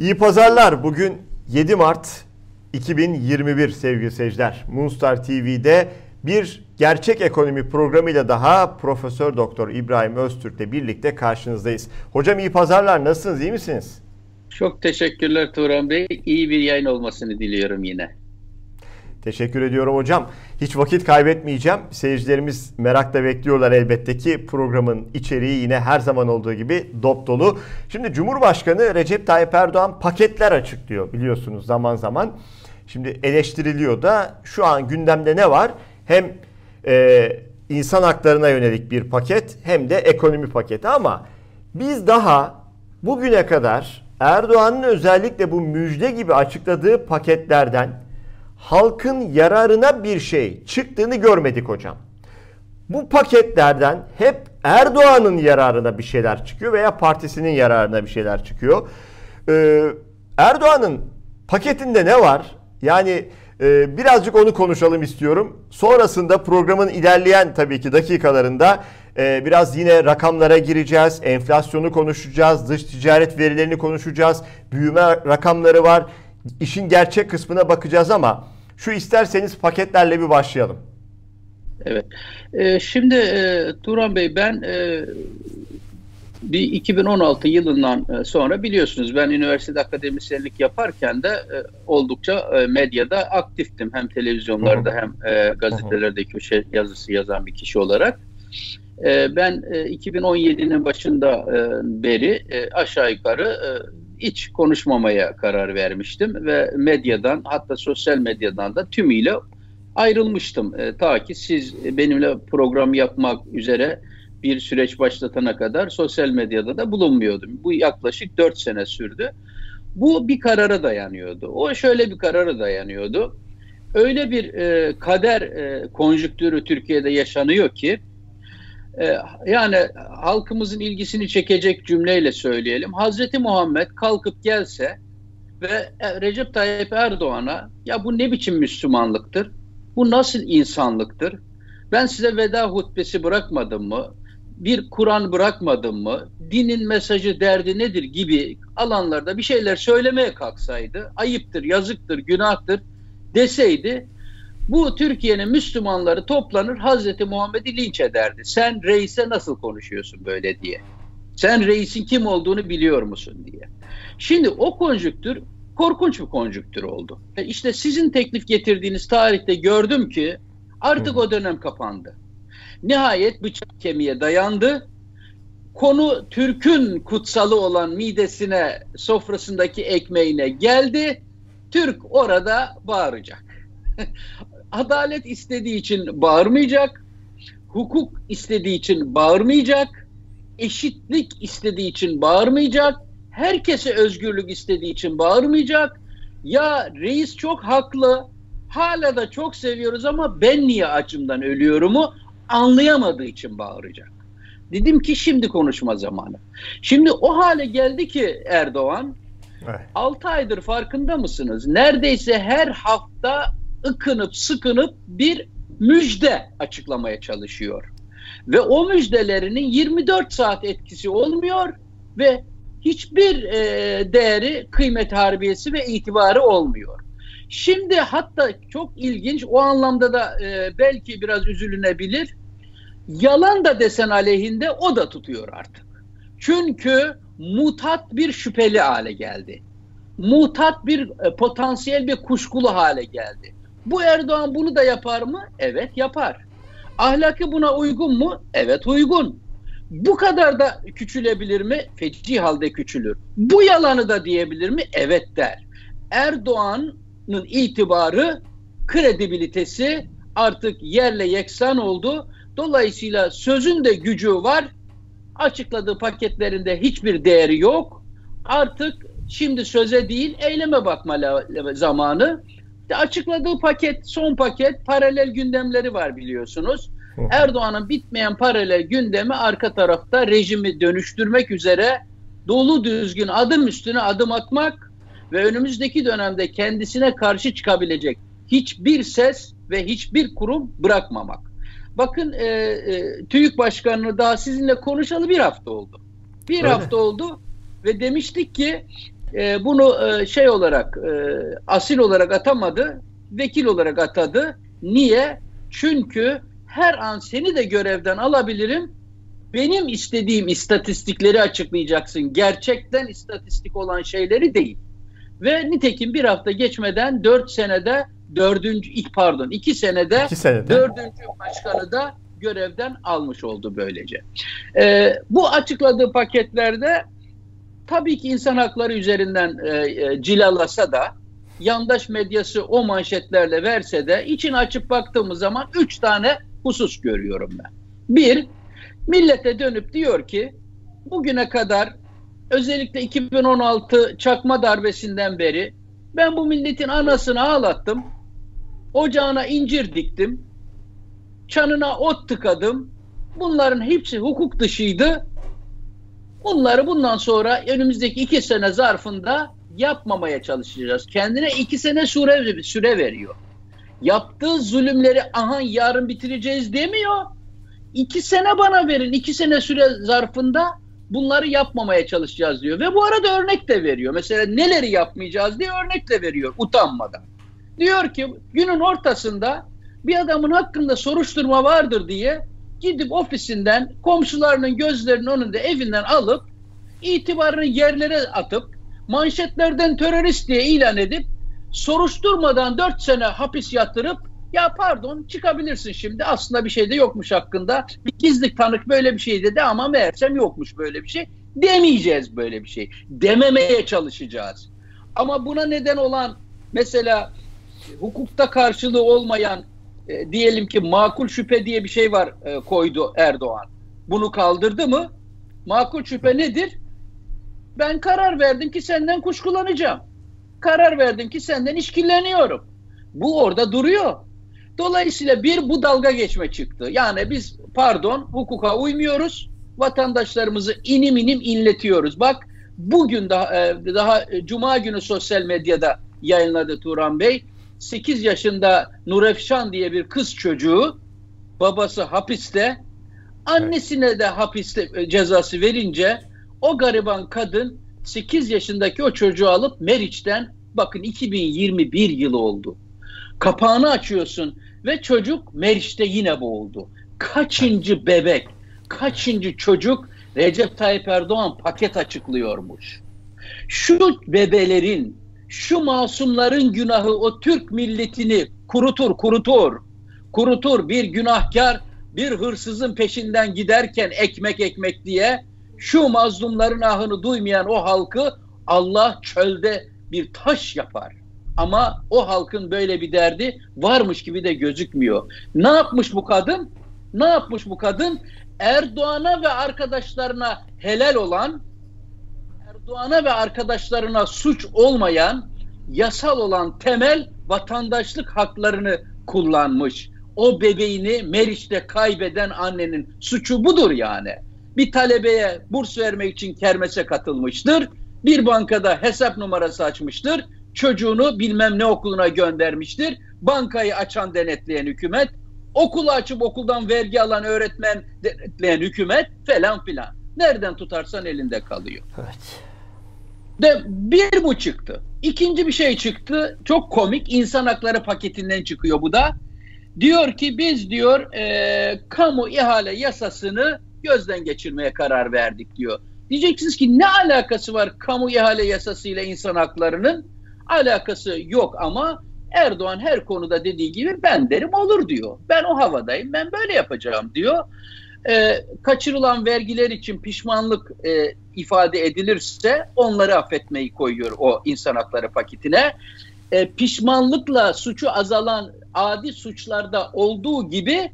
İyi pazarlar. Bugün 7 Mart 2021 sevgili seyirciler. Moonstar TV'de bir gerçek ekonomi programıyla daha Profesör Doktor İbrahim Öztürk'le birlikte karşınızdayız. Hocam iyi pazarlar. Nasılsınız? İyi misiniz? Çok teşekkürler Turan Bey. İyi bir yayın olmasını diliyorum yine. Teşekkür ediyorum hocam. Hiç vakit kaybetmeyeceğim. Seyircilerimiz merakla bekliyorlar elbette ki programın içeriği yine her zaman olduğu gibi dop dolu. Şimdi Cumhurbaşkanı Recep Tayyip Erdoğan paketler açıklıyor biliyorsunuz zaman zaman. Şimdi eleştiriliyor da şu an gündemde ne var? Hem e, insan haklarına yönelik bir paket hem de ekonomi paketi ama biz daha bugüne kadar Erdoğan'ın özellikle bu müjde gibi açıkladığı paketlerden halkın yararına bir şey çıktığını görmedik hocam. Bu paketlerden hep Erdoğan'ın yararına bir şeyler çıkıyor veya partisinin yararına bir şeyler çıkıyor. Ee, Erdoğan'ın paketinde ne var? Yani e, birazcık onu konuşalım istiyorum. Sonrasında programın ilerleyen tabii ki dakikalarında e, biraz yine rakamlara gireceğiz. Enflasyonu konuşacağız. Dış ticaret verilerini konuşacağız. Büyüme rakamları var işin gerçek kısmına bakacağız ama şu isterseniz paketlerle bir başlayalım. Evet. Ee, şimdi e, Turan Bey ben e, bir 2016 yılından e, sonra biliyorsunuz ben üniversitede akademisyenlik yaparken de e, oldukça e, medyada aktiftim. Hem televizyonlarda hem e, gazetelerde köşe yazısı yazan bir kişi olarak. E, ben e, 2017'nin başında e, beri e, aşağı yukarı e, hiç konuşmamaya karar vermiştim ve medyadan hatta sosyal medyadan da tümüyle ayrılmıştım. E, ta ki siz benimle program yapmak üzere bir süreç başlatana kadar sosyal medyada da bulunmuyordum. Bu yaklaşık 4 sene sürdü. Bu bir karara dayanıyordu. O şöyle bir karara dayanıyordu. Öyle bir e, kader e, konjüktürü Türkiye'de yaşanıyor ki yani halkımızın ilgisini çekecek cümleyle söyleyelim. Hazreti Muhammed kalkıp gelse ve e, Recep Tayyip Erdoğan'a ya bu ne biçim Müslümanlıktır? Bu nasıl insanlıktır? Ben size veda hutbesi bırakmadım mı? Bir Kur'an bırakmadım mı? Dinin mesajı derdi nedir gibi alanlarda bir şeyler söylemeye kalksaydı ayıptır, yazıktır, günahtır deseydi bu Türkiye'nin Müslümanları toplanır Hazreti Muhammed'i linç ederdi. Sen reise nasıl konuşuyorsun böyle diye. Sen reisin kim olduğunu biliyor musun diye. Şimdi o konjüktür korkunç bir konjüktür oldu. E işte sizin teklif getirdiğiniz tarihte gördüm ki artık o dönem kapandı. Nihayet bıçak kemiğe dayandı. Konu Türk'ün kutsalı olan midesine, sofrasındaki ekmeğine geldi. Türk orada bağıracak. adalet istediği için bağırmayacak, hukuk istediği için bağırmayacak, eşitlik istediği için bağırmayacak, herkese özgürlük istediği için bağırmayacak. Ya reis çok haklı, hala da çok seviyoruz ama ben niye acımdan ölüyorumu anlayamadığı için bağıracak. Dedim ki şimdi konuşma zamanı. Şimdi o hale geldi ki Erdoğan, evet. 6 aydır farkında mısınız? Neredeyse her hafta ıkınıp sıkınıp bir müjde açıklamaya çalışıyor. Ve o müjdelerinin 24 saat etkisi olmuyor ve hiçbir e, değeri, kıymet harbiyesi ve itibarı olmuyor. Şimdi hatta çok ilginç o anlamda da e, belki biraz üzülünebilir. Yalan da desen aleyhinde o da tutuyor artık. Çünkü mutat bir şüpheli hale geldi. Mutat bir e, potansiyel bir kuşkulu hale geldi. Bu Erdoğan bunu da yapar mı? Evet yapar. Ahlakı buna uygun mu? Evet uygun. Bu kadar da küçülebilir mi? Feci halde küçülür. Bu yalanı da diyebilir mi? Evet der. Erdoğan'ın itibarı, kredibilitesi artık yerle yeksan oldu. Dolayısıyla sözün de gücü var. Açıkladığı paketlerinde hiçbir değeri yok. Artık şimdi söze değil eyleme bakma zamanı. Açıkladığı paket, son paket paralel gündemleri var biliyorsunuz. Erdoğan'ın bitmeyen paralel gündemi arka tarafta rejimi dönüştürmek üzere dolu düzgün adım üstüne adım atmak ve önümüzdeki dönemde kendisine karşı çıkabilecek hiçbir ses ve hiçbir kurum bırakmamak. Bakın e, e, TÜİK Başkanı'nı daha sizinle konuşalı bir hafta oldu. Bir Öyle. hafta oldu ve demiştik ki e, bunu e, şey olarak e, asil olarak atamadı, vekil olarak atadı. Niye? Çünkü her an seni de görevden alabilirim. Benim istediğim istatistikleri açıklayacaksın. Gerçekten istatistik olan şeyleri değil. Ve nitekim bir hafta geçmeden dört senede dördüncü, pardon iki senede, iki senede. dördüncü başkanı da görevden almış oldu böylece. Ee, bu açıkladığı paketlerde tabii ki insan hakları üzerinden e, e, cilalasa da yandaş medyası o manşetlerle verse de için açıp baktığımız zaman üç tane husus görüyorum ben. Bir, millete dönüp diyor ki bugüne kadar özellikle 2016 çakma darbesinden beri ben bu milletin anasını ağlattım. Ocağına incir diktim. Çanına ot tıkadım. Bunların hepsi hukuk dışıydı. Bunları bundan sonra önümüzdeki iki sene zarfında yapmamaya çalışacağız. Kendine iki sene süre, süre veriyor. Yaptığı zulümleri aha yarın bitireceğiz demiyor. İki sene bana verin. iki sene süre zarfında bunları yapmamaya çalışacağız diyor. Ve bu arada örnek de veriyor. Mesela neleri yapmayacağız diye örnek de veriyor utanmadan. Diyor ki günün ortasında bir adamın hakkında soruşturma vardır diye gidip ofisinden komşularının gözlerinin önünde evinden alıp itibarını yerlere atıp manşetlerden terörist diye ilan edip soruşturmadan 4 sene hapis yatırıp ya pardon çıkabilirsin şimdi. Aslında bir şey de yokmuş hakkında. Bir gizli tanık böyle bir şey dedi ama meğersem yokmuş böyle bir şey. Demeyeceğiz böyle bir şey. Dememeye çalışacağız. Ama buna neden olan mesela hukukta karşılığı olmayan e, diyelim ki makul şüphe diye bir şey var e, koydu Erdoğan. Bunu kaldırdı mı? Makul şüphe nedir? Ben karar verdim ki senden kuşkulanacağım. Karar verdim ki senden işkilleniyorum. Bu orada duruyor. Dolayısıyla bir bu dalga geçme çıktı. Yani biz pardon hukuka uymuyoruz. Vatandaşlarımızı inim inim inletiyoruz. Bak bugün daha, e, daha Cuma günü sosyal medyada yayınladı Turan Bey. 8 yaşında Nurefşan diye bir kız çocuğu babası hapiste annesine de hapiste e, cezası verince o gariban kadın 8 yaşındaki o çocuğu alıp Meriç'ten bakın 2021 yılı oldu. Kapağını açıyorsun ve çocuk Meriç'te yine boğuldu. Kaçıncı bebek, kaçıncı çocuk Recep Tayyip Erdoğan paket açıklıyormuş. Şu bebelerin şu masumların günahı o Türk milletini kurutur, kurutur. Kurutur bir günahkar bir hırsızın peşinden giderken ekmek ekmek diye şu mazlumların ahını duymayan o halkı Allah çölde bir taş yapar. Ama o halkın böyle bir derdi varmış gibi de gözükmüyor. Ne yapmış bu kadın? Ne yapmış bu kadın? Erdoğan'a ve arkadaşlarına helal olan Erdoğan'a ve arkadaşlarına suç olmayan yasal olan temel vatandaşlık haklarını kullanmış. O bebeğini Meriç'te kaybeden annenin suçu budur yani. Bir talebeye burs vermek için kermese katılmıştır. Bir bankada hesap numarası açmıştır. Çocuğunu bilmem ne okuluna göndermiştir. Bankayı açan denetleyen hükümet, okulu açıp okuldan vergi alan öğretmen denetleyen hükümet falan filan. Nereden tutarsan elinde kalıyor. Evet. De bir bu çıktı. İkinci bir şey çıktı. Çok komik. İnsan hakları paketinden çıkıyor bu da. Diyor ki biz diyor e, kamu ihale yasasını gözden geçirmeye karar verdik diyor. Diyeceksiniz ki ne alakası var kamu ihale yasası ile insan haklarının? Alakası yok ama Erdoğan her konuda dediği gibi ben derim olur diyor. Ben o havadayım ben böyle yapacağım diyor e, kaçırılan vergiler için pişmanlık e, ifade edilirse onları affetmeyi koyuyor o insan hakları paketine. E, pişmanlıkla suçu azalan adi suçlarda olduğu gibi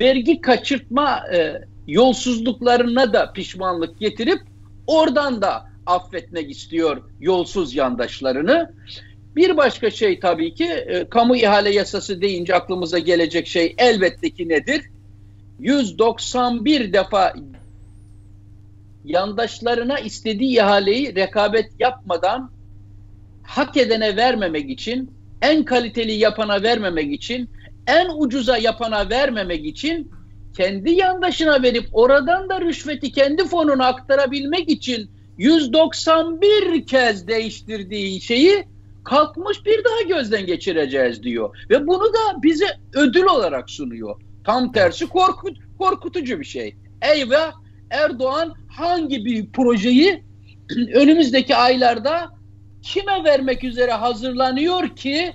vergi kaçırtma e, yolsuzluklarına da pişmanlık getirip oradan da affetmek istiyor yolsuz yandaşlarını. Bir başka şey tabii ki e, kamu ihale yasası deyince aklımıza gelecek şey elbette ki nedir? 191 defa yandaşlarına istediği ihaleyi rekabet yapmadan hak edene vermemek için, en kaliteli yapana vermemek için, en ucuza yapana vermemek için kendi yandaşına verip oradan da rüşveti kendi fonuna aktarabilmek için 191 kez değiştirdiği şeyi kalkmış bir daha gözden geçireceğiz diyor. Ve bunu da bize ödül olarak sunuyor. Tam tersi korkut, korkutucu bir şey. Eyvah Erdoğan hangi bir projeyi önümüzdeki aylarda kime vermek üzere hazırlanıyor ki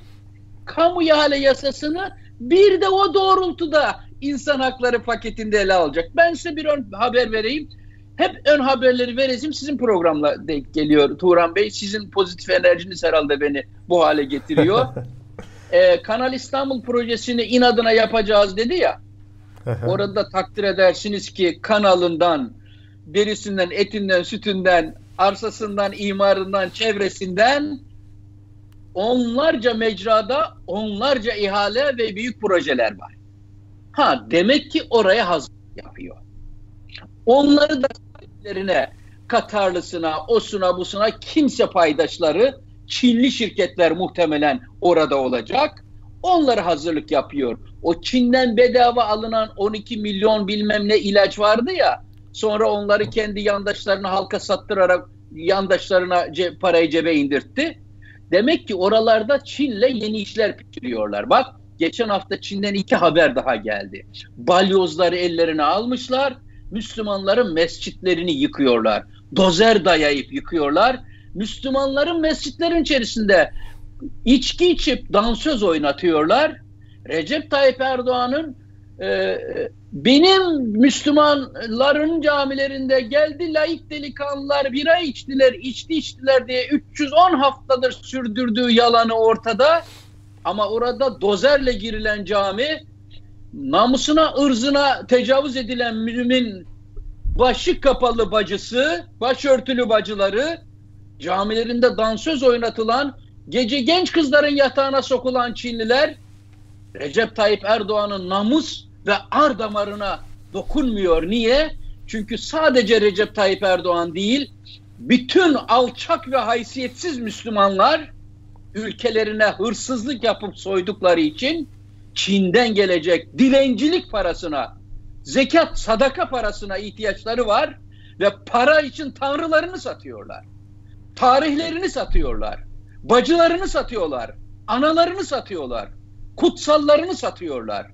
kamu ihale yasasını bir de o doğrultuda insan hakları paketinde ele alacak. Ben size bir ön haber vereyim. Hep ön haberleri vereceğim. Sizin programla denk geliyor Turan Bey. Sizin pozitif enerjiniz herhalde beni bu hale getiriyor. ee, Kanal İstanbul projesini inadına yapacağız dedi ya. Orada takdir edersiniz ki kanalından, derisinden, etinden, sütünden, arsasından, imarından, çevresinden onlarca mecrada onlarca ihale ve büyük projeler var. Ha demek ki oraya hazır yapıyor. Onları da sahiplerine, Katarlısına, osuna busuna kimse paydaşları Çinli şirketler muhtemelen orada olacak. Onları hazırlık yapıyor. O Çin'den bedava alınan 12 milyon bilmem ne ilaç vardı ya. Sonra onları kendi yandaşlarına halka sattırarak yandaşlarına ce, parayı cebe indirtti. Demek ki oralarda Çin'le yeni işler pişiriyorlar. Bak geçen hafta Çin'den iki haber daha geldi. Balyozları ellerine almışlar. Müslümanların mescitlerini yıkıyorlar. Dozer dayayıp yıkıyorlar. Müslümanların mescitlerin içerisinde içki içip dansöz oynatıyorlar. Recep Tayyip Erdoğan'ın e, benim Müslümanların camilerinde geldi laik delikanlılar bira içtiler, içti içtiler diye 310 haftadır sürdürdüğü yalanı ortada. Ama orada dozerle girilen cami namusuna, ırzına tecavüz edilen mümin başı kapalı bacısı, başörtülü bacıları, camilerinde dansöz oynatılan, gece genç kızların yatağına sokulan Çinliler, Recep Tayyip Erdoğan'ın namus ve ar damarına dokunmuyor. Niye? Çünkü sadece Recep Tayyip Erdoğan değil, bütün alçak ve haysiyetsiz Müslümanlar ülkelerine hırsızlık yapıp soydukları için Çin'den gelecek dilencilik parasına, zekat, sadaka parasına ihtiyaçları var ve para için tanrılarını satıyorlar. Tarihlerini satıyorlar. Bacılarını satıyorlar. Analarını satıyorlar. Kutsallarını satıyorlar.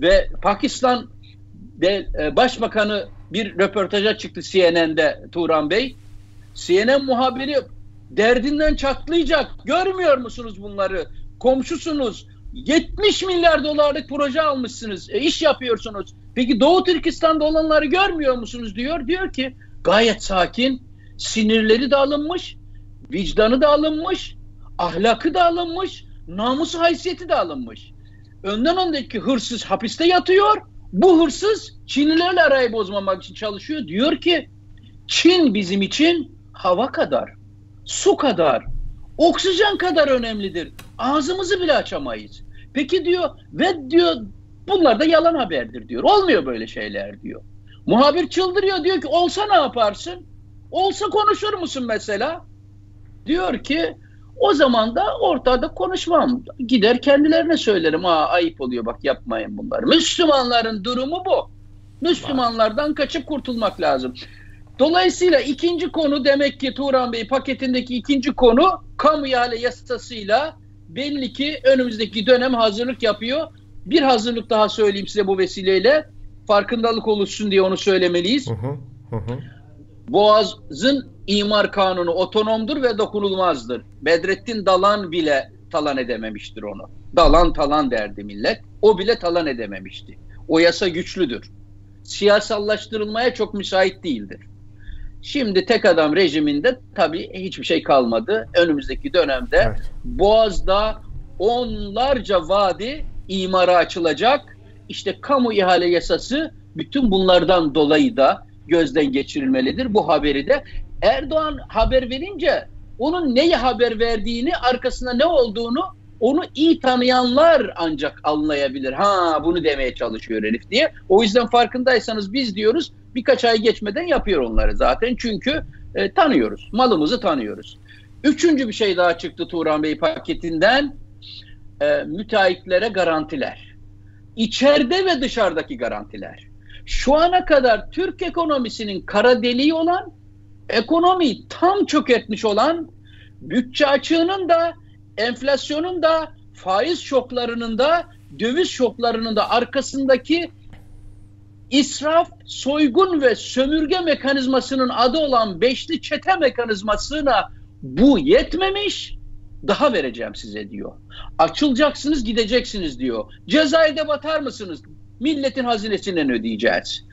Ve Pakistan de, e, Başbakanı bir röportaja çıktı CNN'de Turan Bey. CNN muhabiri derdinden çatlayacak. Görmüyor musunuz bunları? Komşusunuz. 70 milyar dolarlık proje almışsınız. E, iş yapıyorsunuz. Peki Doğu Türkistan'da olanları görmüyor musunuz diyor. Diyor ki gayet sakin. Sinirleri de alınmış. Vicdanı da alınmış. Ahlakı da alınmış. Namusu haysiyeti de alınmış. Önden öndeki hırsız hapiste yatıyor. Bu hırsız Çinlilerle arayı bozmamak için çalışıyor. Diyor ki Çin bizim için hava kadar, su kadar, oksijen kadar önemlidir. Ağzımızı bile açamayız. Peki diyor ve diyor bunlar da yalan haberdir diyor. Olmuyor böyle şeyler diyor. Muhabir çıldırıyor diyor ki olsa ne yaparsın? Olsa konuşur musun mesela? Diyor ki o zaman da ortada konuşmam. Gider kendilerine söylerim. Aa ayıp oluyor bak yapmayın bunları. Müslümanların durumu bu. Müslümanlardan kaçıp kurtulmak lazım. Dolayısıyla ikinci konu demek ki Turan Bey paketindeki ikinci konu kamu ihale yasasıyla belli ki önümüzdeki dönem hazırlık yapıyor. Bir hazırlık daha söyleyeyim size bu vesileyle. Farkındalık oluşsun diye onu söylemeliyiz. Hı hı, hı. Boğaz'ın imar kanunu otonomdur ve dokunulmazdır. Bedrettin Dalan bile talan edememiştir onu. Dalan talan derdi millet. O bile talan edememişti. O yasa güçlüdür. Siyasallaştırılmaya çok müsait değildir. Şimdi tek adam rejiminde tabii hiçbir şey kalmadı. Önümüzdeki dönemde evet. Boğaz'da onlarca vadi imara açılacak. İşte kamu ihale yasası bütün bunlardan dolayı da gözden geçirilmelidir. Bu haberi de Erdoğan haber verince onun neyi haber verdiğini, arkasında ne olduğunu onu iyi tanıyanlar ancak anlayabilir. Ha bunu demeye çalışıyor herif diye. O yüzden farkındaysanız biz diyoruz birkaç ay geçmeden yapıyor onları zaten. Çünkü e, tanıyoruz. Malımızı tanıyoruz. Üçüncü bir şey daha çıktı Turan Bey paketinden. E, müteahhitlere garantiler. İçeride ve dışarıdaki garantiler. Şu ana kadar Türk ekonomisinin kara deliği olan ekonomiyi tam çökertmiş olan bütçe açığının da enflasyonun da faiz şoklarının da döviz şoklarının da arkasındaki israf, soygun ve sömürge mekanizmasının adı olan beşli çete mekanizmasına bu yetmemiş daha vereceğim size diyor. Açılacaksınız gideceksiniz diyor. Cezayir'de batar mısınız? Milletin hazinesinden ödeyeceğiz.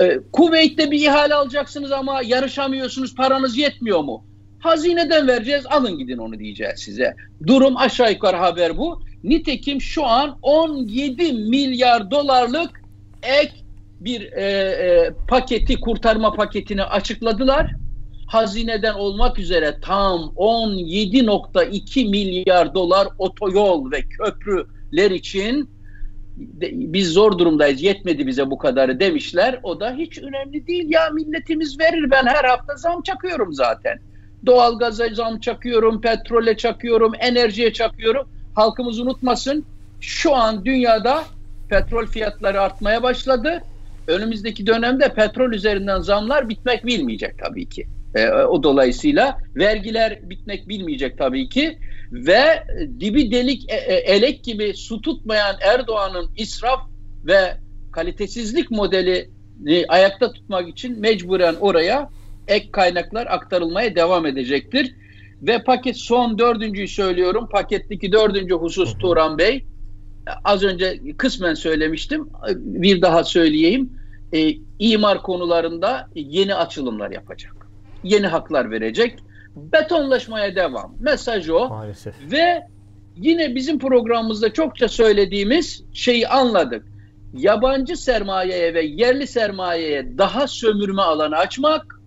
Ee, Kuveyt'te bir ihale alacaksınız ama yarışamıyorsunuz paranız yetmiyor mu? Hazineden vereceğiz alın gidin onu diyeceğiz size. Durum aşağı yukarı haber bu. Nitekim şu an 17 milyar dolarlık ek bir e, e, paketi kurtarma paketini açıkladılar. Hazineden olmak üzere tam 17.2 milyar dolar otoyol ve köprüler için biz zor durumdayız yetmedi bize bu kadarı demişler. O da hiç önemli değil ya milletimiz verir ben her hafta zam çakıyorum zaten. Doğalgaza zam çakıyorum, petrole çakıyorum, enerjiye çakıyorum. Halkımız unutmasın şu an dünyada petrol fiyatları artmaya başladı. Önümüzdeki dönemde petrol üzerinden zamlar bitmek bilmeyecek tabii ki. E, o dolayısıyla vergiler bitmek bilmeyecek tabii ki ve dibi delik e, e, elek gibi su tutmayan Erdoğan'ın israf ve kalitesizlik modelini ayakta tutmak için mecburen oraya ek kaynaklar aktarılmaya devam edecektir. Ve paket son dördüncüyü söylüyorum. Paketteki dördüncü husus Turan Bey. Az önce kısmen söylemiştim. Bir daha söyleyeyim. E, imar konularında yeni açılımlar yapacak. Yeni haklar verecek. Betonlaşmaya devam. Mesaj o. Maalesef. Ve yine bizim programımızda çokça söylediğimiz şeyi anladık. Yabancı sermayeye ve yerli sermayeye daha sömürme alanı açmak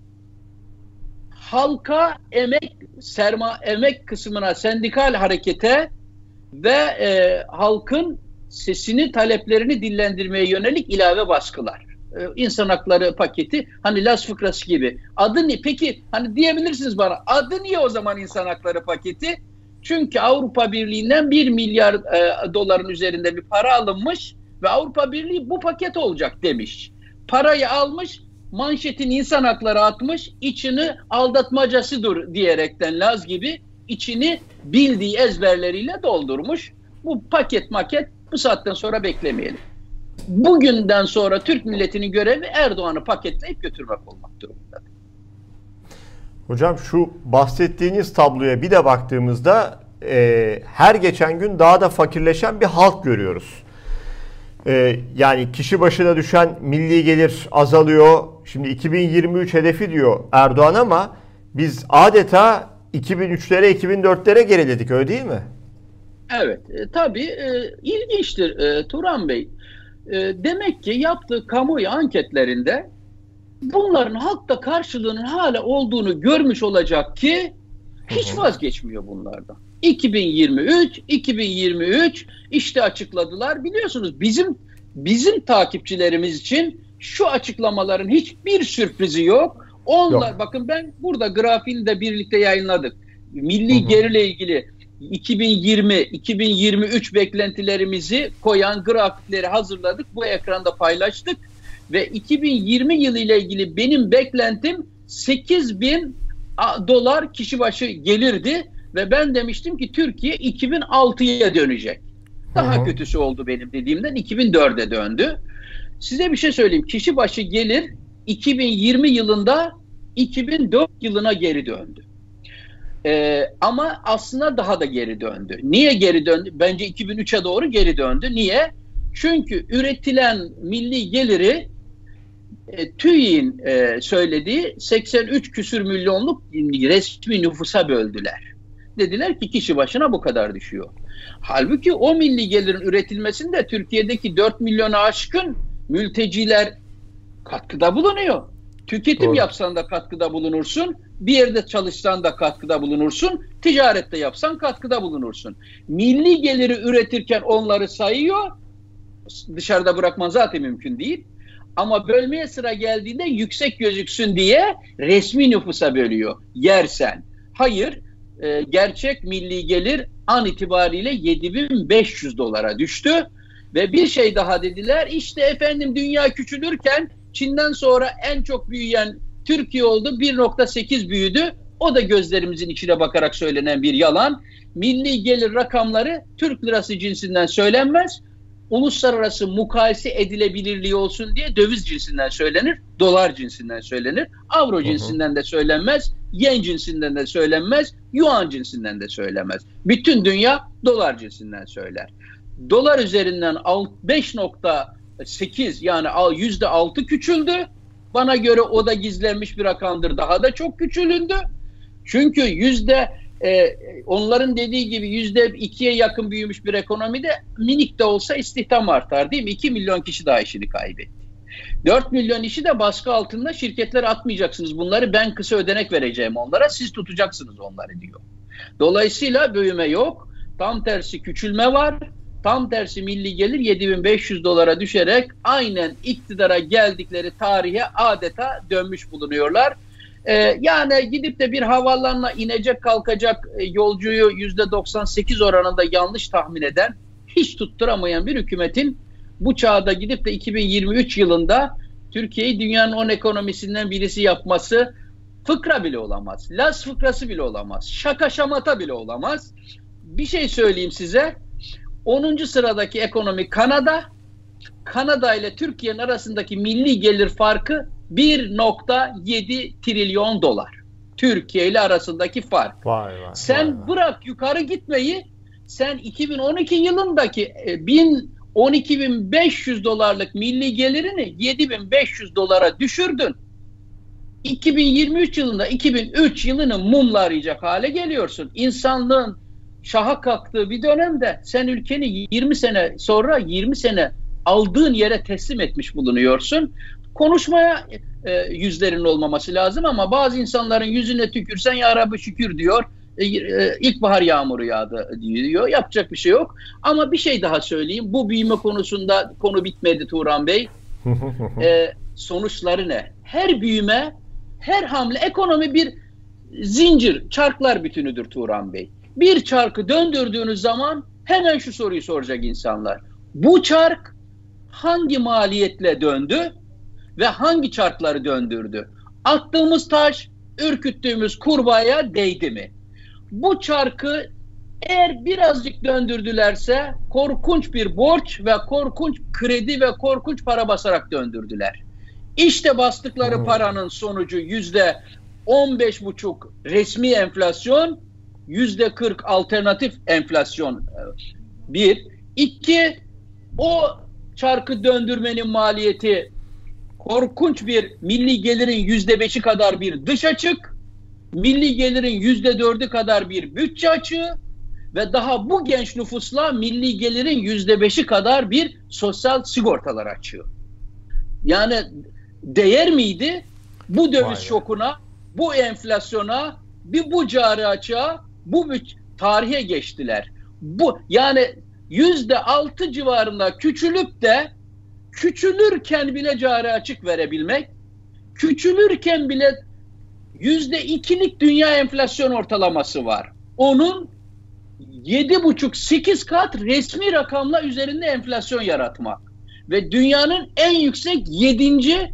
halka emek serma emek kısmına sendikal harekete ve e, halkın sesini taleplerini dillendirmeye yönelik ilave baskılar. E, insan hakları paketi hani Las fıkrası gibi. Adı ne? Peki hani diyebilirsiniz bana adı niye o zaman insan hakları paketi? Çünkü Avrupa Birliği'nden 1 milyar e, doların üzerinde bir para alınmış ve Avrupa Birliği bu paket olacak demiş. Parayı almış manşetin insan hakları atmış, içini aldatmacasıdır diyerekten Laz gibi içini bildiği ezberleriyle doldurmuş. Bu paket maket bu saatten sonra beklemeyelim. Bugünden sonra Türk milletinin görevi Erdoğan'ı paketleyip götürmek olmak durumunda. Hocam şu bahsettiğiniz tabloya bir de baktığımızda e, her geçen gün daha da fakirleşen bir halk görüyoruz. E, yani kişi başına düşen milli gelir azalıyor, Şimdi 2023 hedefi diyor Erdoğan ama biz adeta 2003'lere 2004'lere geriledik öyle değil mi? Evet e, tabii e, ilginçtir e, Turan Bey. E, demek ki yaptığı kamuoyu anketlerinde bunların halkta karşılığının hala olduğunu görmüş olacak ki hiç vazgeçmiyor bunlardan. 2023, 2023 işte açıkladılar. Biliyorsunuz bizim bizim takipçilerimiz için şu açıklamaların hiçbir sürprizi yok. Onlar yok. bakın ben burada grafiğini de birlikte yayınladık. Milli geriyle ilgili 2020-2023 beklentilerimizi koyan grafikleri hazırladık. Bu ekranda paylaştık. Ve 2020 yılı ile ilgili benim beklentim 8 bin dolar kişi başı gelirdi. Ve ben demiştim ki Türkiye 2006'ya dönecek. Daha Hı-hı. kötüsü oldu benim dediğimden 2004'e döndü. Size bir şey söyleyeyim. Kişi başı gelir 2020 yılında 2004 yılına geri döndü. Ee, ama aslında daha da geri döndü. Niye geri döndü? Bence 2003'e doğru geri döndü. Niye? Çünkü üretilen milli geliri e, TÜİ'nin e, söylediği 83 küsür milyonluk resmi nüfusa böldüler. Dediler ki kişi başına bu kadar düşüyor. Halbuki o milli gelirin üretilmesinde Türkiye'deki 4 milyona aşkın mülteciler katkıda bulunuyor. Tüketim Doğru. yapsan da katkıda bulunursun. Bir yerde çalışsan da katkıda bulunursun. Ticarette yapsan katkıda bulunursun. Milli geliri üretirken onları sayıyor. Dışarıda bırakman zaten mümkün değil. Ama bölmeye sıra geldiğinde yüksek gözüksün diye resmi nüfusa bölüyor. Yersen. Hayır. E, gerçek milli gelir an itibariyle 7500 dolara düştü ve bir şey daha dediler işte efendim dünya küçülürken Çin'den sonra en çok büyüyen Türkiye oldu 1.8 büyüdü. O da gözlerimizin içine bakarak söylenen bir yalan. Milli gelir rakamları Türk lirası cinsinden söylenmez. Uluslararası mukayese edilebilirliği olsun diye döviz cinsinden söylenir, dolar cinsinden söylenir, avro hı hı. cinsinden de söylenmez, yen cinsinden de söylenmez, yuan cinsinden de söylemez. Bütün dünya dolar cinsinden söyler. Dolar üzerinden 5.8 yani yüzde altı küçüldü. Bana göre o da gizlenmiş bir rakamdır. Daha da çok küçülündü. Çünkü yüzde e, onların dediği gibi yüzde ikiye yakın büyümüş bir ekonomide minik de olsa istihdam artar değil mi? 2 milyon kişi daha işini kaybetti. 4 milyon işi de baskı altında şirketler atmayacaksınız. Bunları ben kısa ödenek vereceğim onlara. Siz tutacaksınız onları diyor. Dolayısıyla büyüme yok. Tam tersi küçülme var. Tam tersi milli gelir 7500 dolara düşerek aynen iktidara geldikleri tarihe adeta dönmüş bulunuyorlar. Ee, yani gidip de bir havaalanına inecek kalkacak e, yolcuyu yüzde 98 oranında yanlış tahmin eden, hiç tutturamayan bir hükümetin bu çağda gidip de 2023 yılında Türkiye'yi dünyanın 10 ekonomisinden birisi yapması fıkra bile olamaz. Las fıkrası bile olamaz. Şaka şamata bile olamaz. Bir şey söyleyeyim size. 10. sıradaki ekonomi Kanada. Kanada ile Türkiye'nin arasındaki milli gelir farkı 1.7 trilyon dolar. Türkiye ile arasındaki fark. Vay vay. Sen vay bırak yukarı gitmeyi. Sen 2012 yılındaki 1000 e, 12.500 dolarlık milli gelirini 7.500 dolara düşürdün. 2023 yılında 2003 yılını mumla arayacak hale geliyorsun. İnsanlığın şaha kalktığı bir dönemde sen ülkeni 20 sene sonra 20 sene aldığın yere teslim etmiş bulunuyorsun. Konuşmaya e, yüzlerin olmaması lazım ama bazı insanların yüzüne tükürsen ya Rabbi şükür diyor. E, e, ilkbahar yağmuru yağdı diyor. Yapacak bir şey yok. Ama bir şey daha söyleyeyim. Bu büyüme konusunda konu bitmedi Turan Bey. e, sonuçları ne? Her büyüme, her hamle ekonomi bir zincir, çarklar bütünüdür Turan Bey. Bir çarkı döndürdüğünüz zaman hemen şu soruyu soracak insanlar. Bu çark hangi maliyetle döndü ve hangi çarkları döndürdü? Attığımız taş ürküttüğümüz kurbağaya değdi mi? Bu çarkı eğer birazcık döndürdülerse korkunç bir borç ve korkunç kredi ve korkunç para basarak döndürdüler. İşte bastıkları hmm. paranın sonucu yüzde 15 buçuk resmi enflasyon, yüzde 40 alternatif enflasyon bir. iki o çarkı döndürmenin maliyeti korkunç bir milli gelirin yüzde beşi kadar bir dış açık, milli gelirin yüzde dördü kadar bir bütçe açığı ve daha bu genç nüfusla milli gelirin yüzde beşi kadar bir sosyal sigortalar açıyor. Yani değer miydi bu döviz Vay şokuna, bu enflasyona, bir bu cari açığa, bu tarihe geçtiler. Bu yani yüzde altı civarında küçülüp de küçülürken bile cari açık verebilmek, küçülürken bile yüzde ikilik dünya enflasyon ortalaması var. Onun yedi buçuk sekiz kat resmi rakamla üzerinde enflasyon yaratmak. Ve dünyanın en yüksek yedinci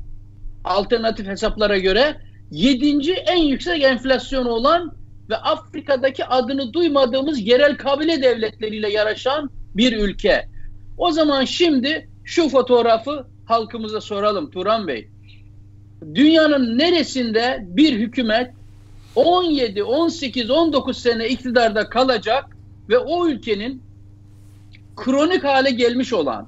alternatif hesaplara göre yedinci en yüksek enflasyonu olan ve Afrika'daki adını duymadığımız yerel kabile devletleriyle yarışan bir ülke. O zaman şimdi şu fotoğrafı halkımıza soralım Turan Bey. Dünyanın neresinde bir hükümet 17, 18, 19 sene iktidarda kalacak ve o ülkenin kronik hale gelmiş olan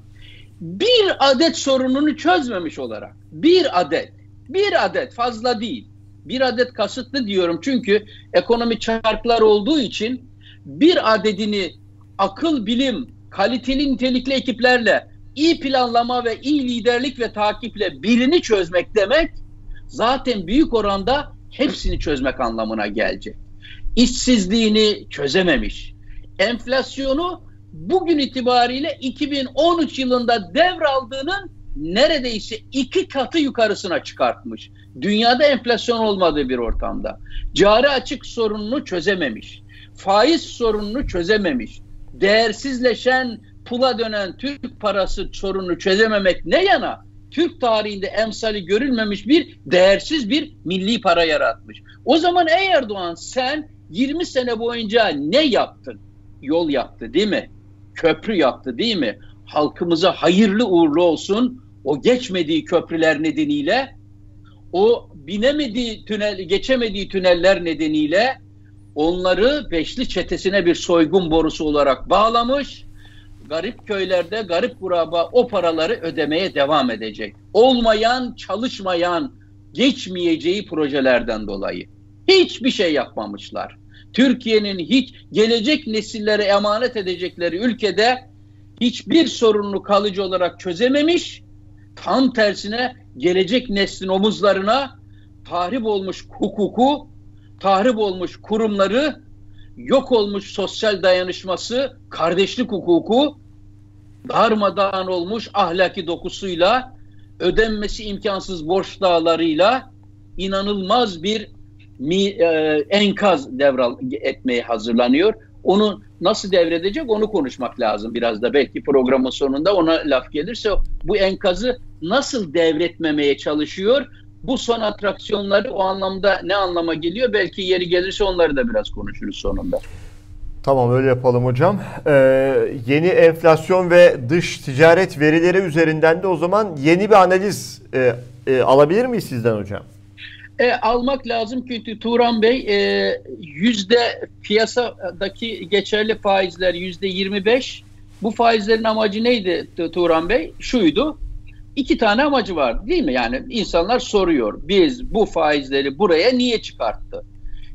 bir adet sorununu çözmemiş olarak bir adet bir adet fazla değil bir adet kasıtlı diyorum çünkü ekonomi çarklar olduğu için bir adedini akıl bilim kaliteli nitelikli ekiplerle iyi planlama ve iyi liderlik ve takiple birini çözmek demek zaten büyük oranda hepsini çözmek anlamına gelecek. İşsizliğini çözememiş. Enflasyonu bugün itibariyle 2013 yılında devraldığının neredeyse iki katı yukarısına çıkartmış. Dünyada enflasyon olmadığı bir ortamda. Cari açık sorununu çözememiş. Faiz sorununu çözememiş. Değersizleşen pula dönen Türk parası sorununu çözememek ne yana Türk tarihinde emsali görülmemiş bir değersiz bir milli para yaratmış. O zaman ey Erdoğan sen 20 sene boyunca ne yaptın? Yol yaptı değil mi? Köprü yaptı değil mi? Halkımıza hayırlı uğurlu olsun. O geçmediği köprüler nedeniyle o binemediği tünel, geçemediği tüneller nedeniyle onları beşli çetesine bir soygun borusu olarak bağlamış. Garip köylerde garip kuraba o paraları ödemeye devam edecek. Olmayan, çalışmayan, geçmeyeceği projelerden dolayı. Hiçbir şey yapmamışlar. Türkiye'nin hiç gelecek nesillere emanet edecekleri ülkede hiçbir sorununu kalıcı olarak çözememiş. Tam tersine gelecek neslin omuzlarına tahrip olmuş hukuku, tahrip olmuş kurumları, yok olmuş sosyal dayanışması, kardeşlik hukuku, darmadağın olmuş ahlaki dokusuyla, ödenmesi imkansız borç dağlarıyla inanılmaz bir mi, e, enkaz devral etmeye hazırlanıyor. Onu nasıl devredecek onu konuşmak lazım biraz da. Belki programın sonunda ona laf gelirse bu enkazı nasıl devretmemeye çalışıyor? Bu son atraksiyonları o anlamda ne anlama geliyor? Belki yeri gelirse onları da biraz konuşuruz sonunda. Tamam öyle yapalım hocam. Ee, yeni enflasyon ve dış ticaret verileri üzerinden de o zaman yeni bir analiz e, e, alabilir miyiz sizden hocam? E, almak lazım ki Turan Bey e, yüzde piyasadaki geçerli faizler yüzde 25. Bu faizlerin amacı neydi Turan Bey? Şuydu. İki tane amacı var değil mi? Yani insanlar soruyor. Biz bu faizleri buraya niye çıkarttı?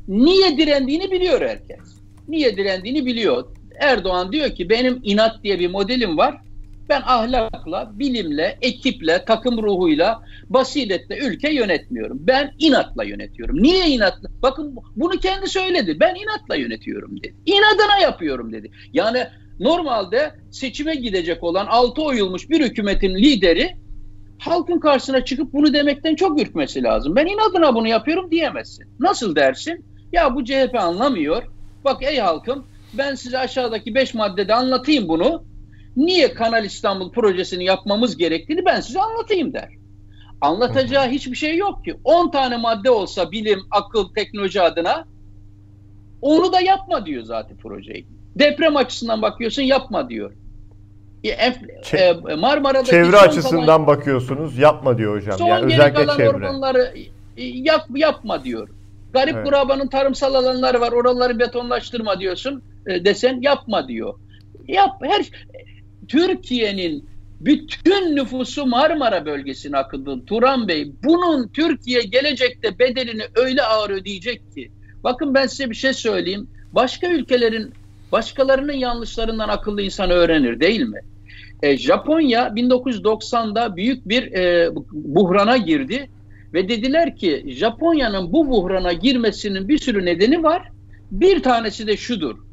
Niye direndiğini biliyor herkes. Niye direndiğini biliyor. Erdoğan diyor ki benim inat diye bir modelim var. Ben ahlakla, bilimle, ekiple, takım ruhuyla, basiretle ülke yönetmiyorum. Ben inatla yönetiyorum. Niye inatla? Bakın bunu kendi söyledi. Ben inatla yönetiyorum dedi. İnadına yapıyorum dedi. Yani normalde seçime gidecek olan 6 oyulmuş bir hükümetin lideri halkın karşısına çıkıp bunu demekten çok ürkmesi lazım. Ben inadına bunu yapıyorum diyemezsin. Nasıl dersin? Ya bu CHP anlamıyor. Bak ey halkım ben size aşağıdaki 5 maddede anlatayım bunu niye Kanal İstanbul projesini yapmamız gerektiğini ben size anlatayım der. Anlatacağı hiçbir şey yok ki. 10 tane madde olsa bilim, akıl, teknoloji adına onu da yapma diyor zaten projeyi. Deprem açısından bakıyorsun yapma diyor. E, Marmara'daki çevre açısından kalan, bakıyorsunuz yapma diyor hocam. Son yani özellikle kalan çevre. ormanları e, yap, yapma diyor. Garip evet. kurabanın tarımsal alanları var. Oraları betonlaştırma diyorsun. E, desen yapma diyor. Yap her Türkiye'nin bütün nüfusu Marmara bölgesine akıldı. Turan Bey bunun Türkiye gelecekte bedelini öyle ağır ödeyecek ki. Bakın ben size bir şey söyleyeyim. Başka ülkelerin başkalarının yanlışlarından akıllı insan öğrenir değil mi? E, Japonya 1990'da büyük bir e, buhrana girdi ve dediler ki Japonya'nın bu buhrana girmesinin bir sürü nedeni var. Bir tanesi de şudur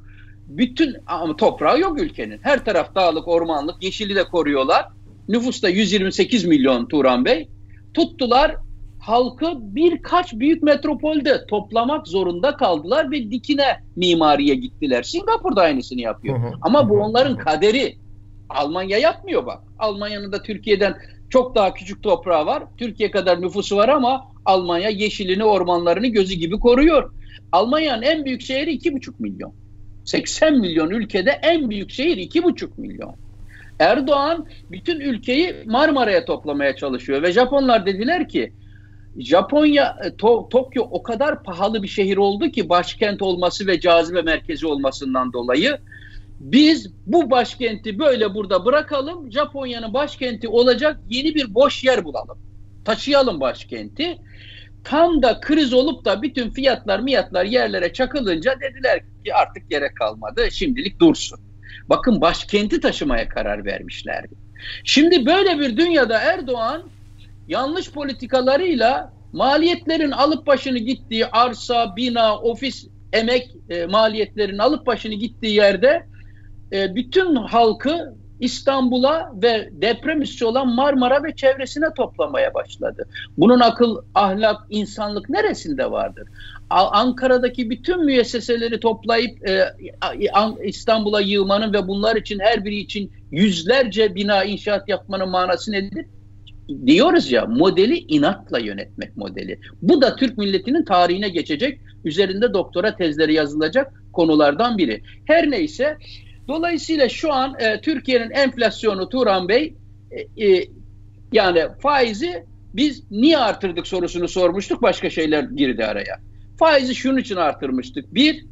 bütün ama toprağı yok ülkenin. Her taraf dağlık, ormanlık, yeşili de koruyorlar. Nüfus da 128 milyon Turan Bey. Tuttular halkı birkaç büyük metropolde toplamak zorunda kaldılar ve dikine mimariye gittiler. Singapur da aynısını yapıyor. Ama bu onların kaderi. Almanya yapmıyor bak. Almanya'nın da Türkiye'den çok daha küçük toprağı var. Türkiye kadar nüfusu var ama Almanya yeşilini, ormanlarını gözü gibi koruyor. Almanya'nın en büyük şehri 2,5 milyon. 80 milyon ülkede en büyük şehir 2,5 milyon. Erdoğan bütün ülkeyi Marmara'ya toplamaya çalışıyor ve Japonlar dediler ki Japonya e, to, Tokyo o kadar pahalı bir şehir oldu ki başkent olması ve cazibe merkezi olmasından dolayı biz bu başkenti böyle burada bırakalım. Japonya'nın başkenti olacak yeni bir boş yer bulalım. Taşıyalım başkenti. Tam da kriz olup da bütün fiyatlar miyatlar yerlere çakılınca dediler ki artık gerek kalmadı şimdilik dursun. Bakın başkenti taşımaya karar vermişlerdi. Şimdi böyle bir dünyada Erdoğan yanlış politikalarıyla maliyetlerin alıp başını gittiği arsa, bina, ofis, emek e, maliyetlerin alıp başını gittiği yerde e, bütün halkı İstanbul'a ve deprem üssü olan Marmara ve çevresine toplamaya başladı. Bunun akıl, ahlak, insanlık neresinde vardır? Ankara'daki bütün müesseseleri toplayıp e, İstanbul'a yığmanın ve bunlar için her biri için yüzlerce bina inşaat yapmanın manası nedir? diyoruz ya modeli inatla yönetmek modeli. Bu da Türk milletinin tarihine geçecek, üzerinde doktora tezleri yazılacak konulardan biri. Her neyse dolayısıyla şu an e, Türkiye'nin enflasyonu Turan Bey e, e, yani faizi biz niye artırdık sorusunu sormuştuk başka şeyler girdi araya. Faizi şunun için artırmıştık. Bir,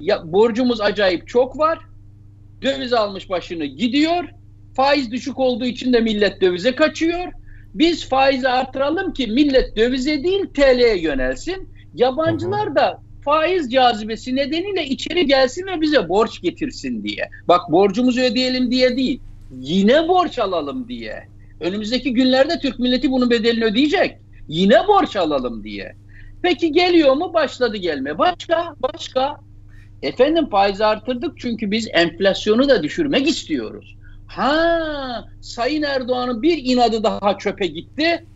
ya, borcumuz acayip çok var. Döviz almış başını gidiyor. Faiz düşük olduğu için de millet dövize kaçıyor. Biz faizi artıralım ki millet dövize değil TL'ye yönelsin. Yabancılar da faiz cazibesi nedeniyle içeri gelsin ve bize borç getirsin diye. Bak borcumuzu ödeyelim diye değil. Yine borç alalım diye. Önümüzdeki günlerde Türk milleti bunun bedelini ödeyecek. Yine borç alalım diye. Peki geliyor mu? Başladı gelme. Başka, başka. Efendim faiz artırdık çünkü biz enflasyonu da düşürmek istiyoruz. Ha, Sayın Erdoğan'ın bir inadı daha çöpe gitti.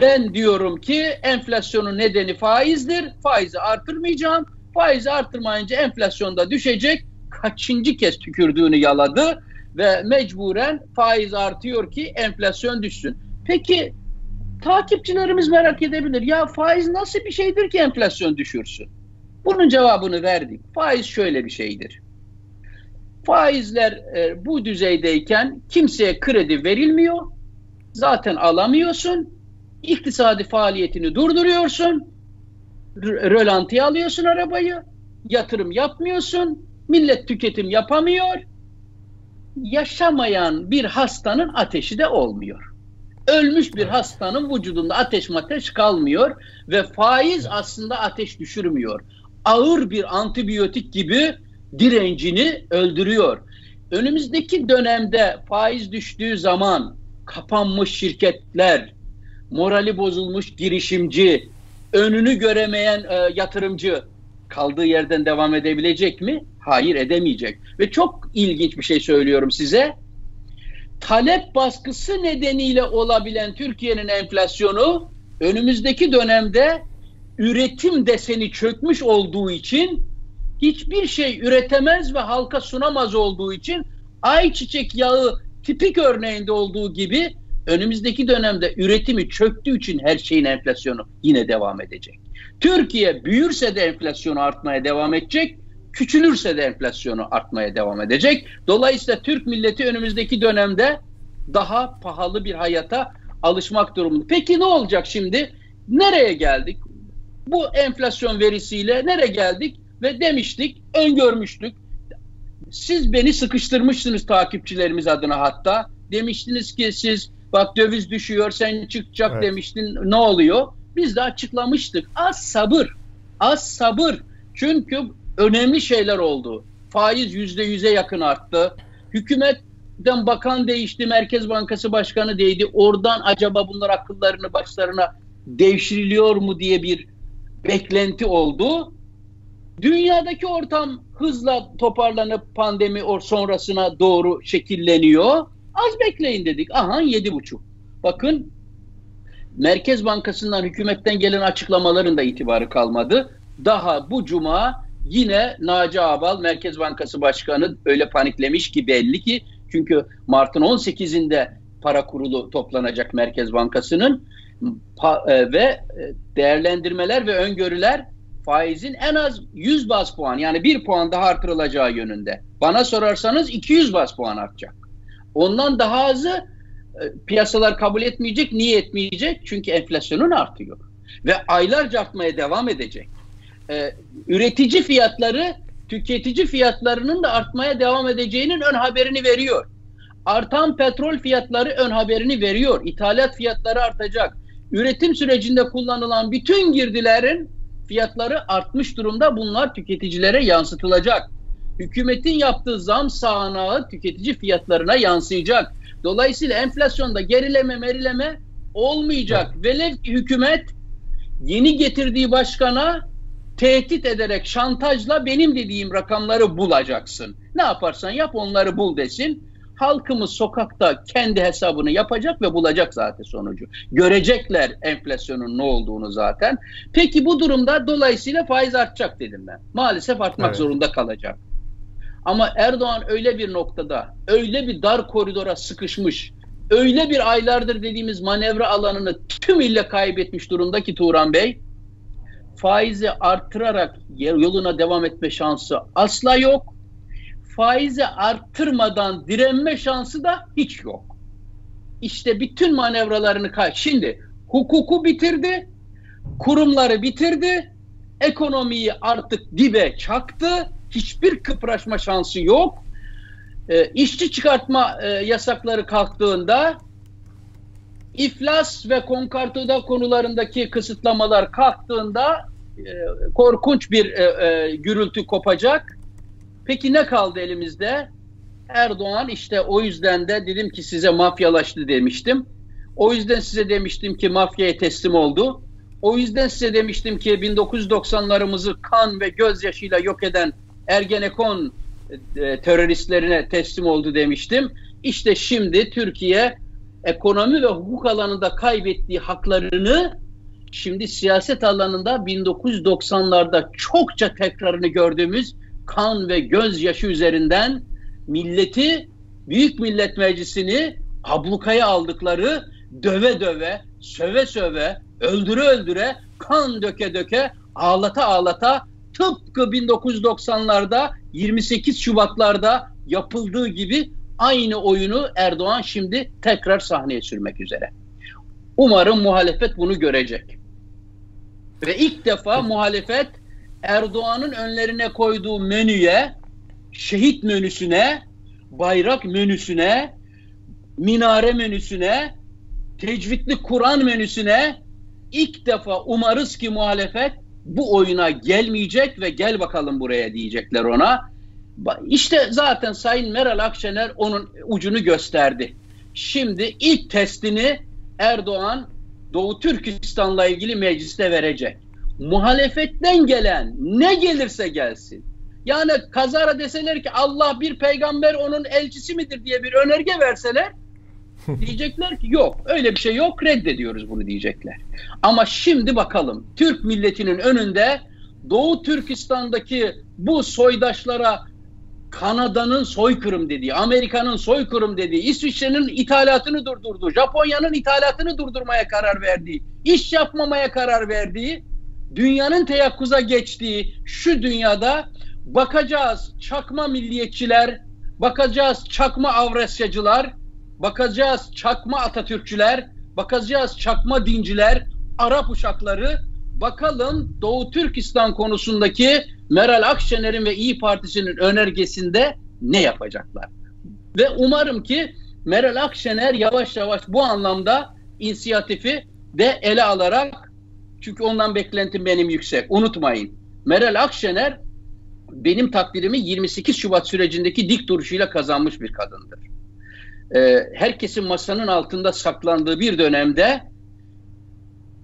Ben diyorum ki enflasyonun nedeni faizdir. Faizi artırmayacağım. Faizi artırmayınca enflasyon da düşecek. Kaçıncı kez tükürdüğünü yaladı ve mecburen faiz artıyor ki enflasyon düşsün. Peki takipçilerimiz merak edebilir. Ya faiz nasıl bir şeydir ki enflasyon düşürsün? Bunun cevabını verdik. Faiz şöyle bir şeydir. Faizler e, bu düzeydeyken kimseye kredi verilmiyor. Zaten alamıyorsun. İktisadi faaliyetini durduruyorsun. Rölantiye alıyorsun arabayı. Yatırım yapmıyorsun. Millet tüketim yapamıyor. Yaşamayan bir hastanın ateşi de olmuyor ölmüş bir hastanın vücudunda ateş mateş kalmıyor ve faiz aslında ateş düşürmüyor. Ağır bir antibiyotik gibi direncini öldürüyor. Önümüzdeki dönemde faiz düştüğü zaman kapanmış şirketler, morali bozulmuş girişimci, önünü göremeyen e, yatırımcı kaldığı yerden devam edebilecek mi? Hayır edemeyecek. Ve çok ilginç bir şey söylüyorum size talep baskısı nedeniyle olabilen Türkiye'nin enflasyonu önümüzdeki dönemde üretim deseni çökmüş olduğu için hiçbir şey üretemez ve halka sunamaz olduğu için ayçiçek yağı tipik örneğinde olduğu gibi önümüzdeki dönemde üretimi çöktüğü için her şeyin enflasyonu yine devam edecek. Türkiye büyürse de enflasyonu artmaya devam edecek küçülürse de enflasyonu artmaya devam edecek. Dolayısıyla Türk milleti önümüzdeki dönemde daha pahalı bir hayata alışmak durumunda. Peki ne olacak şimdi? Nereye geldik? Bu enflasyon verisiyle nereye geldik? Ve demiştik, öngörmüştük. Siz beni sıkıştırmışsınız takipçilerimiz adına hatta. Demiştiniz ki siz bak döviz düşüyor sen çıkacak evet. demiştin ne oluyor? Biz de açıklamıştık. Az sabır. Az sabır. Çünkü önemli şeyler oldu. Faiz yüzde yüze yakın arttı. Hükümetten bakan değişti, Merkez Bankası Başkanı değdi. Oradan acaba bunlar akıllarını başlarına devşiriliyor mu diye bir beklenti oldu. Dünyadaki ortam hızla toparlanıp pandemi sonrasına doğru şekilleniyor. Az bekleyin dedik. Aha yedi buçuk. Bakın Merkez Bankası'ndan hükümetten gelen açıklamaların da itibarı kalmadı. Daha bu cuma Yine Naci Abal Merkez Bankası Başkanı öyle paniklemiş ki belli ki çünkü Mart'ın 18'inde para kurulu toplanacak Merkez Bankası'nın e, ve e, değerlendirmeler ve öngörüler faizin en az 100 bas puan yani 1 puan daha artırılacağı yönünde. Bana sorarsanız 200 bas puan artacak. Ondan daha azı e, piyasalar kabul etmeyecek. Niye etmeyecek? Çünkü enflasyonun artıyor. Ve aylarca artmaya devam edecek e, üretici fiyatları tüketici fiyatlarının da artmaya devam edeceğinin ön haberini veriyor. Artan petrol fiyatları ön haberini veriyor. İthalat fiyatları artacak. Üretim sürecinde kullanılan bütün girdilerin fiyatları artmış durumda. Bunlar tüketicilere yansıtılacak. Hükümetin yaptığı zam sağanağı tüketici fiyatlarına yansıyacak. Dolayısıyla enflasyonda gerileme merileme olmayacak. Velev ki hükümet yeni getirdiği başkana tehdit ederek şantajla benim dediğim rakamları bulacaksın. Ne yaparsan yap onları bul desin. Halkımız sokakta kendi hesabını yapacak ve bulacak zaten sonucu. Görecekler enflasyonun ne olduğunu zaten. Peki bu durumda dolayısıyla faiz artacak dedim ben. Maalesef artmak evet. zorunda kalacak. Ama Erdoğan öyle bir noktada, öyle bir dar koridora sıkışmış, öyle bir aylardır dediğimiz manevra alanını tümüyle kaybetmiş durumda ki Turan Bey faizi arttırarak yoluna devam etme şansı asla yok. Faizi arttırmadan direnme şansı da hiç yok. İşte bütün manevralarını kay. Şimdi hukuku bitirdi, kurumları bitirdi, ekonomiyi artık dibe çaktı, hiçbir kıpraşma şansı yok. E, işçi çıkartma e, yasakları kalktığında iflas ve konkartoda konularındaki kısıtlamalar kalktığında e, korkunç bir e, e, gürültü kopacak. Peki ne kaldı elimizde? Erdoğan işte o yüzden de dedim ki size mafyalaştı demiştim. O yüzden size demiştim ki mafyaya teslim oldu. O yüzden size demiştim ki 1990'larımızı kan ve gözyaşıyla yok eden Ergenekon e, teröristlerine teslim oldu demiştim. İşte şimdi Türkiye ekonomi ve hukuk alanında kaybettiği haklarını şimdi siyaset alanında 1990'larda çokça tekrarını gördüğümüz kan ve gözyaşı üzerinden milleti Büyük Millet Meclisi'ni ablukaya aldıkları döve döve, söve söve, öldüre öldüre, kan döke döke, ağlata ağlata tıpkı 1990'larda 28 Şubatlarda yapıldığı gibi aynı oyunu Erdoğan şimdi tekrar sahneye sürmek üzere. Umarım muhalefet bunu görecek. Ve ilk defa muhalefet Erdoğan'ın önlerine koyduğu menüye, şehit menüsüne, bayrak menüsüne, minare menüsüne, tecvidli Kur'an menüsüne ilk defa umarız ki muhalefet bu oyuna gelmeyecek ve gel bakalım buraya diyecekler ona. İşte zaten Sayın Meral Akşener onun ucunu gösterdi. Şimdi ilk testini Erdoğan Doğu Türkistan'la ilgili mecliste verecek. Muhalefetten gelen ne gelirse gelsin. Yani kazara deseler ki Allah bir peygamber onun elçisi midir diye bir önerge verseler diyecekler ki yok öyle bir şey yok reddediyoruz bunu diyecekler. Ama şimdi bakalım Türk milletinin önünde Doğu Türkistan'daki bu soydaşlara Kanada'nın soykırım dediği, Amerika'nın soykırım dediği, İsviçre'nin ithalatını durdurduğu, Japonya'nın ithalatını durdurmaya karar verdiği, iş yapmamaya karar verdiği, dünyanın teyakkuza geçtiği şu dünyada bakacağız çakma milliyetçiler, bakacağız çakma Avrasyacılar, bakacağız çakma Atatürkçüler, bakacağız çakma dinciler, Arap uşakları, bakalım Doğu Türkistan konusundaki Meral Akşener'in ve İyi Partisi'nin önergesinde ne yapacaklar? Ve umarım ki Meral Akşener yavaş yavaş bu anlamda inisiyatifi de ele alarak çünkü ondan beklentim benim yüksek. Unutmayın. Meral Akşener benim takdirimi 28 Şubat sürecindeki dik duruşuyla kazanmış bir kadındır. Ee, herkesin masanın altında saklandığı bir dönemde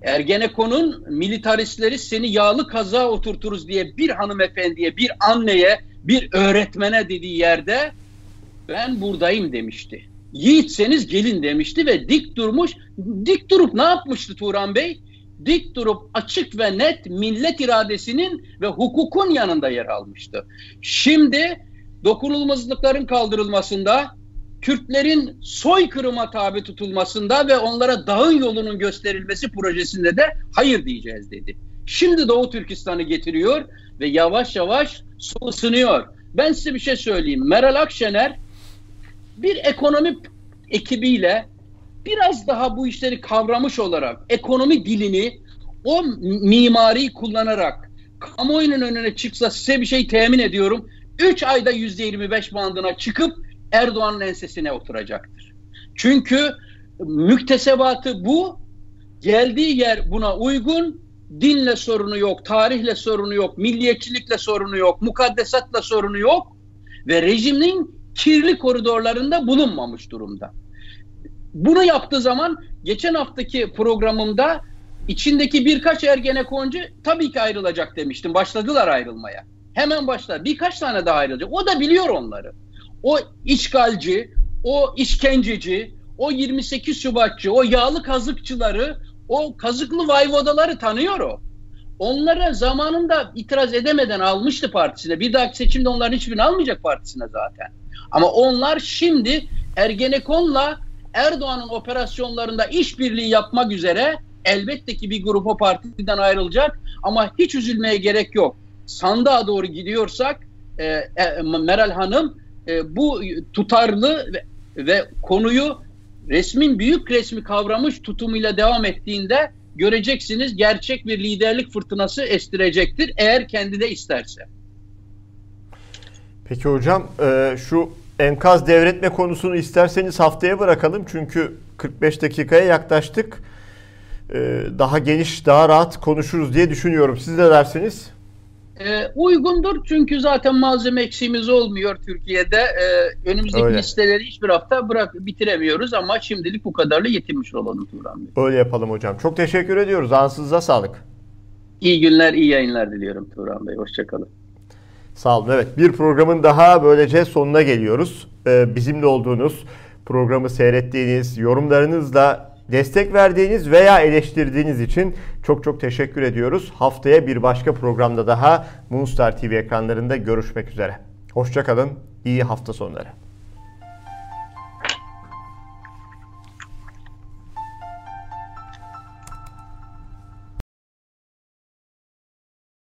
Ergenekon'un militaristleri seni yağlı kaza oturturuz diye bir hanımefendiye, bir anneye, bir öğretmene dediği yerde ben buradayım demişti. Yiğitseniz gelin demişti ve dik durmuş. Dik durup ne yapmıştı Turan Bey? Dik durup açık ve net millet iradesinin ve hukukun yanında yer almıştı. Şimdi dokunulmazlıkların kaldırılmasında, Kürtlerin soykırıma tabi tutulmasında ve onlara dağın yolunun gösterilmesi projesinde de hayır diyeceğiz dedi. Şimdi Doğu Türkistan'ı getiriyor ve yavaş yavaş su ısınıyor. Ben size bir şey söyleyeyim. Meral Akşener bir ekonomi ekibiyle biraz daha bu işleri kavramış olarak ekonomi dilini o mimari kullanarak kamuoyunun önüne çıksa size bir şey temin ediyorum. 3 ayda %25 bandına çıkıp Erdoğan'ın ensesine oturacaktır. Çünkü müktesebatı bu, geldiği yer buna uygun, dinle sorunu yok, tarihle sorunu yok, milliyetçilikle sorunu yok, mukaddesatla sorunu yok ve rejimin kirli koridorlarında bulunmamış durumda. Bunu yaptığı zaman geçen haftaki programımda içindeki birkaç ergenekoncu tabii ki ayrılacak demiştim. Başladılar ayrılmaya. Hemen başlar. Birkaç tane daha ayrılacak. O da biliyor onları o işgalci, o işkenceci, o 28 Şubatçı, o yağlı kazıkçıları, o kazıklı vayvodaları tanıyor o. Onlara zamanında itiraz edemeden almıştı partisine. Bir dahaki seçimde onların hiçbirini almayacak partisine zaten. Ama onlar şimdi Ergenekon'la Erdoğan'ın operasyonlarında işbirliği yapmak üzere elbette ki bir grup o partiden ayrılacak ama hiç üzülmeye gerek yok. Sandığa doğru gidiyorsak e, e, Meral Hanım e, bu tutarlı ve, ve konuyu resmin büyük resmi kavramış tutumuyla devam ettiğinde göreceksiniz gerçek bir liderlik fırtınası estirecektir eğer kendi de isterse. Peki hocam e, şu enkaz devretme konusunu isterseniz haftaya bırakalım. Çünkü 45 dakikaya yaklaştık. E, daha geniş, daha rahat konuşuruz diye düşünüyorum. Siz ne dersiniz? E, uygundur çünkü zaten malzeme eksiğimiz olmuyor Türkiye'de. E, önümüzdeki Öyle. listeleri hiçbir hafta bırak bitiremiyoruz ama şimdilik bu kadarla yetinmiş olalım Turan Bey. Öyle yapalım hocam. Çok teşekkür ediyoruz. Ansızıza sağlık. İyi günler, iyi yayınlar diliyorum Turan Bey. Hoşçakalın. Sağ olun. Evet bir programın daha böylece sonuna geliyoruz. Ee, bizimle olduğunuz, programı seyrettiğiniz, yorumlarınızla destek verdiğiniz veya eleştirdiğiniz için çok çok teşekkür ediyoruz. Haftaya bir başka programda daha Moonstar TV ekranlarında görüşmek üzere. Hoşçakalın, iyi hafta sonları.